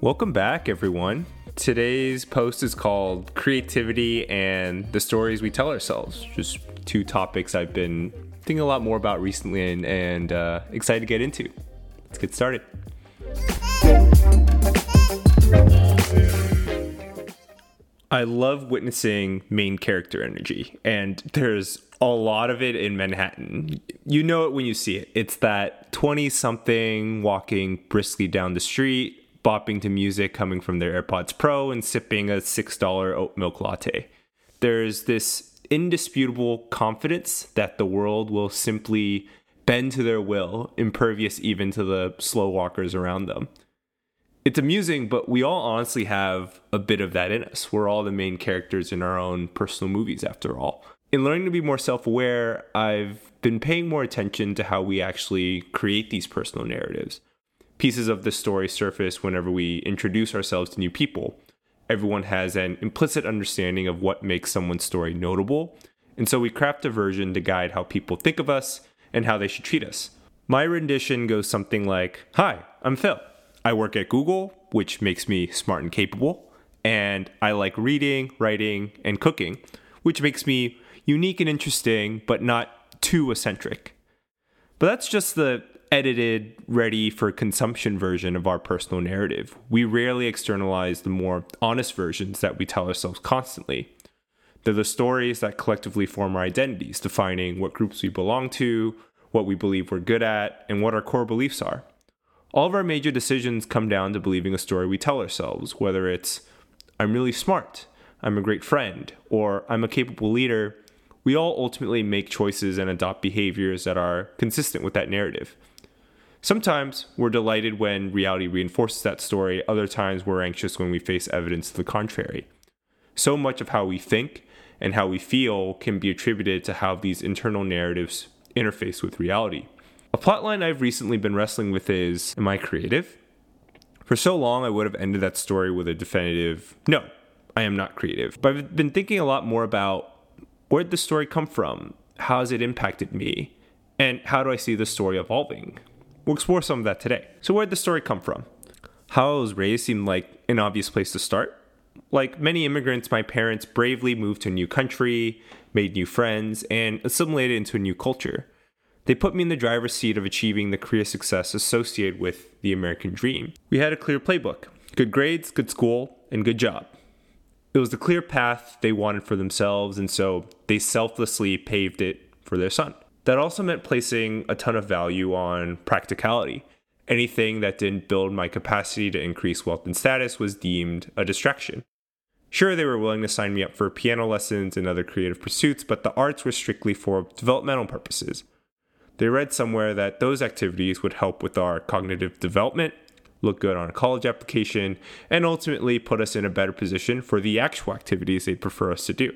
Welcome back, everyone. Today's post is called Creativity and the Stories We Tell Ourselves. Just two topics I've been thinking a lot more about recently and, and uh, excited to get into. Let's get started. I love witnessing main character energy, and there's a lot of it in Manhattan. You know it when you see it. It's that 20 something walking briskly down the street, bopping to music coming from their AirPods Pro, and sipping a $6 oat milk latte. There's this indisputable confidence that the world will simply bend to their will, impervious even to the slow walkers around them it's amusing, but we all honestly have a bit of that in us. We're all the main characters in our own personal movies, after all. In learning to be more self aware, I've been paying more attention to how we actually create these personal narratives. Pieces of the story surface whenever we introduce ourselves to new people. Everyone has an implicit understanding of what makes someone's story notable, and so we craft a version to guide how people think of us and how they should treat us. My rendition goes something like Hi, I'm Phil. I work at Google, which makes me smart and capable, and I like reading, writing, and cooking, which makes me unique and interesting, but not too eccentric. But that's just the edited, ready for consumption version of our personal narrative. We rarely externalize the more honest versions that we tell ourselves constantly. They're the stories that collectively form our identities, defining what groups we belong to, what we believe we're good at, and what our core beliefs are. All of our major decisions come down to believing a story we tell ourselves, whether it's, I'm really smart, I'm a great friend, or I'm a capable leader. We all ultimately make choices and adopt behaviors that are consistent with that narrative. Sometimes we're delighted when reality reinforces that story, other times we're anxious when we face evidence to the contrary. So much of how we think and how we feel can be attributed to how these internal narratives interface with reality. A plotline I've recently been wrestling with is Am I creative? For so long, I would have ended that story with a definitive No, I am not creative. But I've been thinking a lot more about where'd the story come from? How has it impacted me? And how do I see the story evolving? We'll explore some of that today. So, where'd the story come from? How I was raised seemed like an obvious place to start. Like many immigrants, my parents bravely moved to a new country, made new friends, and assimilated into a new culture. They put me in the driver's seat of achieving the career success associated with the American dream. We had a clear playbook good grades, good school, and good job. It was the clear path they wanted for themselves, and so they selflessly paved it for their son. That also meant placing a ton of value on practicality. Anything that didn't build my capacity to increase wealth and status was deemed a distraction. Sure, they were willing to sign me up for piano lessons and other creative pursuits, but the arts were strictly for developmental purposes. They read somewhere that those activities would help with our cognitive development, look good on a college application, and ultimately put us in a better position for the actual activities they prefer us to do.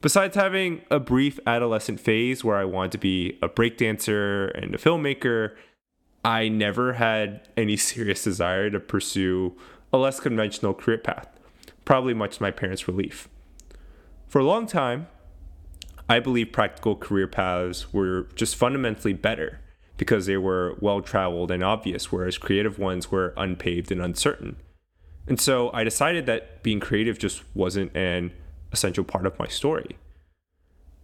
Besides having a brief adolescent phase where I wanted to be a breakdancer and a filmmaker, I never had any serious desire to pursue a less conventional career path, probably much to my parents' relief. For a long time, I believe practical career paths were just fundamentally better because they were well traveled and obvious, whereas creative ones were unpaved and uncertain. And so I decided that being creative just wasn't an essential part of my story.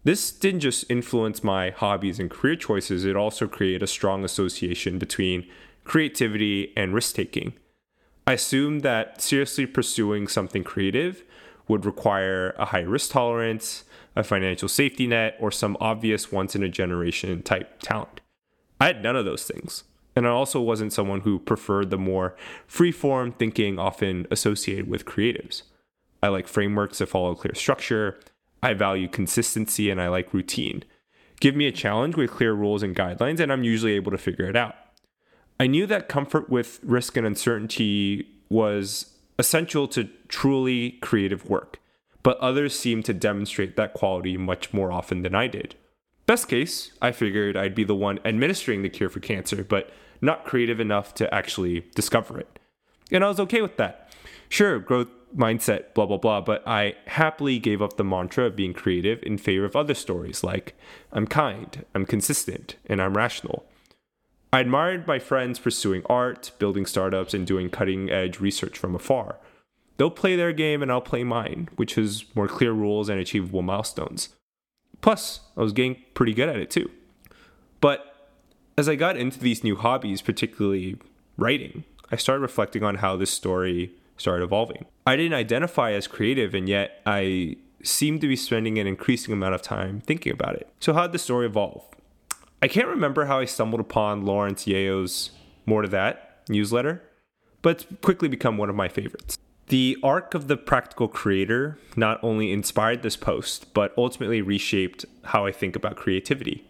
This didn't just influence my hobbies and career choices, it also created a strong association between creativity and risk taking. I assumed that seriously pursuing something creative would require a high risk tolerance, a financial safety net, or some obvious once in a generation type talent. I had none of those things. And I also wasn't someone who preferred the more free-form thinking often associated with creatives. I like frameworks that follow clear structure. I value consistency and I like routine. Give me a challenge with clear rules and guidelines, and I'm usually able to figure it out. I knew that comfort with risk and uncertainty was essential to truly creative work but others seem to demonstrate that quality much more often than I did. Best case, I figured I'd be the one administering the cure for cancer, but not creative enough to actually discover it. And I was okay with that. Sure, growth mindset, blah, blah, blah, but I happily gave up the mantra of being creative in favor of other stories like I'm kind, I'm consistent, and I'm rational. I admired my friends pursuing art, building startups, and doing cutting edge research from afar. They'll play their game and I'll play mine, which has more clear rules and achievable milestones. Plus, I was getting pretty good at it too. But as I got into these new hobbies, particularly writing, I started reflecting on how this story started evolving. I didn't identify as creative, and yet I seemed to be spending an increasing amount of time thinking about it. So, how did the story evolve? I can't remember how I stumbled upon Lawrence Yeo's More to That newsletter, but it's quickly become one of my favorites. The arc of the practical creator not only inspired this post, but ultimately reshaped how I think about creativity.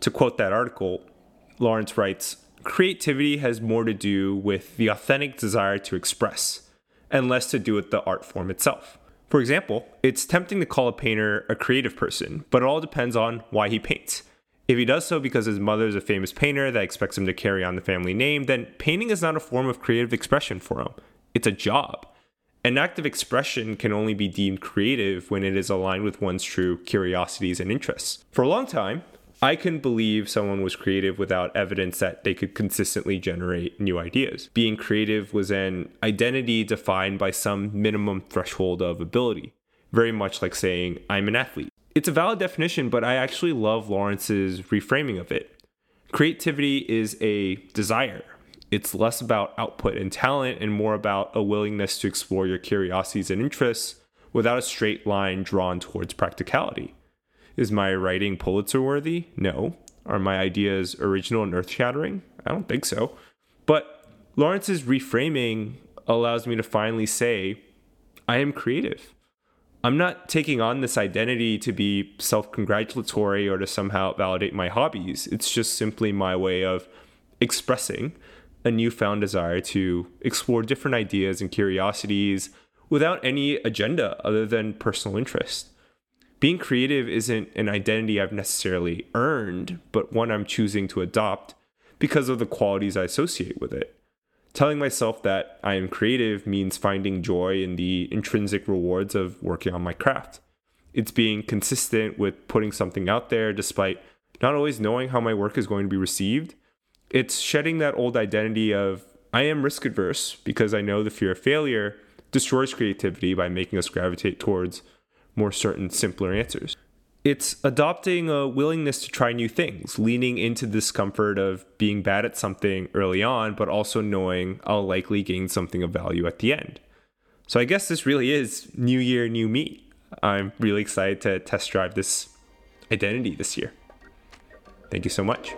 To quote that article, Lawrence writes Creativity has more to do with the authentic desire to express, and less to do with the art form itself. For example, it's tempting to call a painter a creative person, but it all depends on why he paints. If he does so because his mother is a famous painter that expects him to carry on the family name, then painting is not a form of creative expression for him. It's a job. An act of expression can only be deemed creative when it is aligned with one's true curiosities and interests. For a long time, I couldn't believe someone was creative without evidence that they could consistently generate new ideas. Being creative was an identity defined by some minimum threshold of ability, very much like saying, I'm an athlete. It's a valid definition, but I actually love Lawrence's reframing of it. Creativity is a desire. It's less about output and talent and more about a willingness to explore your curiosities and interests without a straight line drawn towards practicality. Is my writing Pulitzer worthy? No. Are my ideas original and earth shattering? I don't think so. But Lawrence's reframing allows me to finally say, I am creative. I'm not taking on this identity to be self congratulatory or to somehow validate my hobbies. It's just simply my way of expressing a newfound desire to explore different ideas and curiosities without any agenda other than personal interest being creative isn't an identity I've necessarily earned, but one I'm choosing to adopt because of the qualities I associate with it. Telling myself that I am creative means finding joy in the intrinsic rewards of working on my craft. It's being consistent with putting something out there despite not always knowing how my work is going to be received. It's shedding that old identity of I am risk adverse because I know the fear of failure destroys creativity by making us gravitate towards more certain, simpler answers it's adopting a willingness to try new things, leaning into discomfort of being bad at something early on, but also knowing I'll likely gain something of value at the end. So I guess this really is new year, new me. I'm really excited to test drive this identity this year. Thank you so much.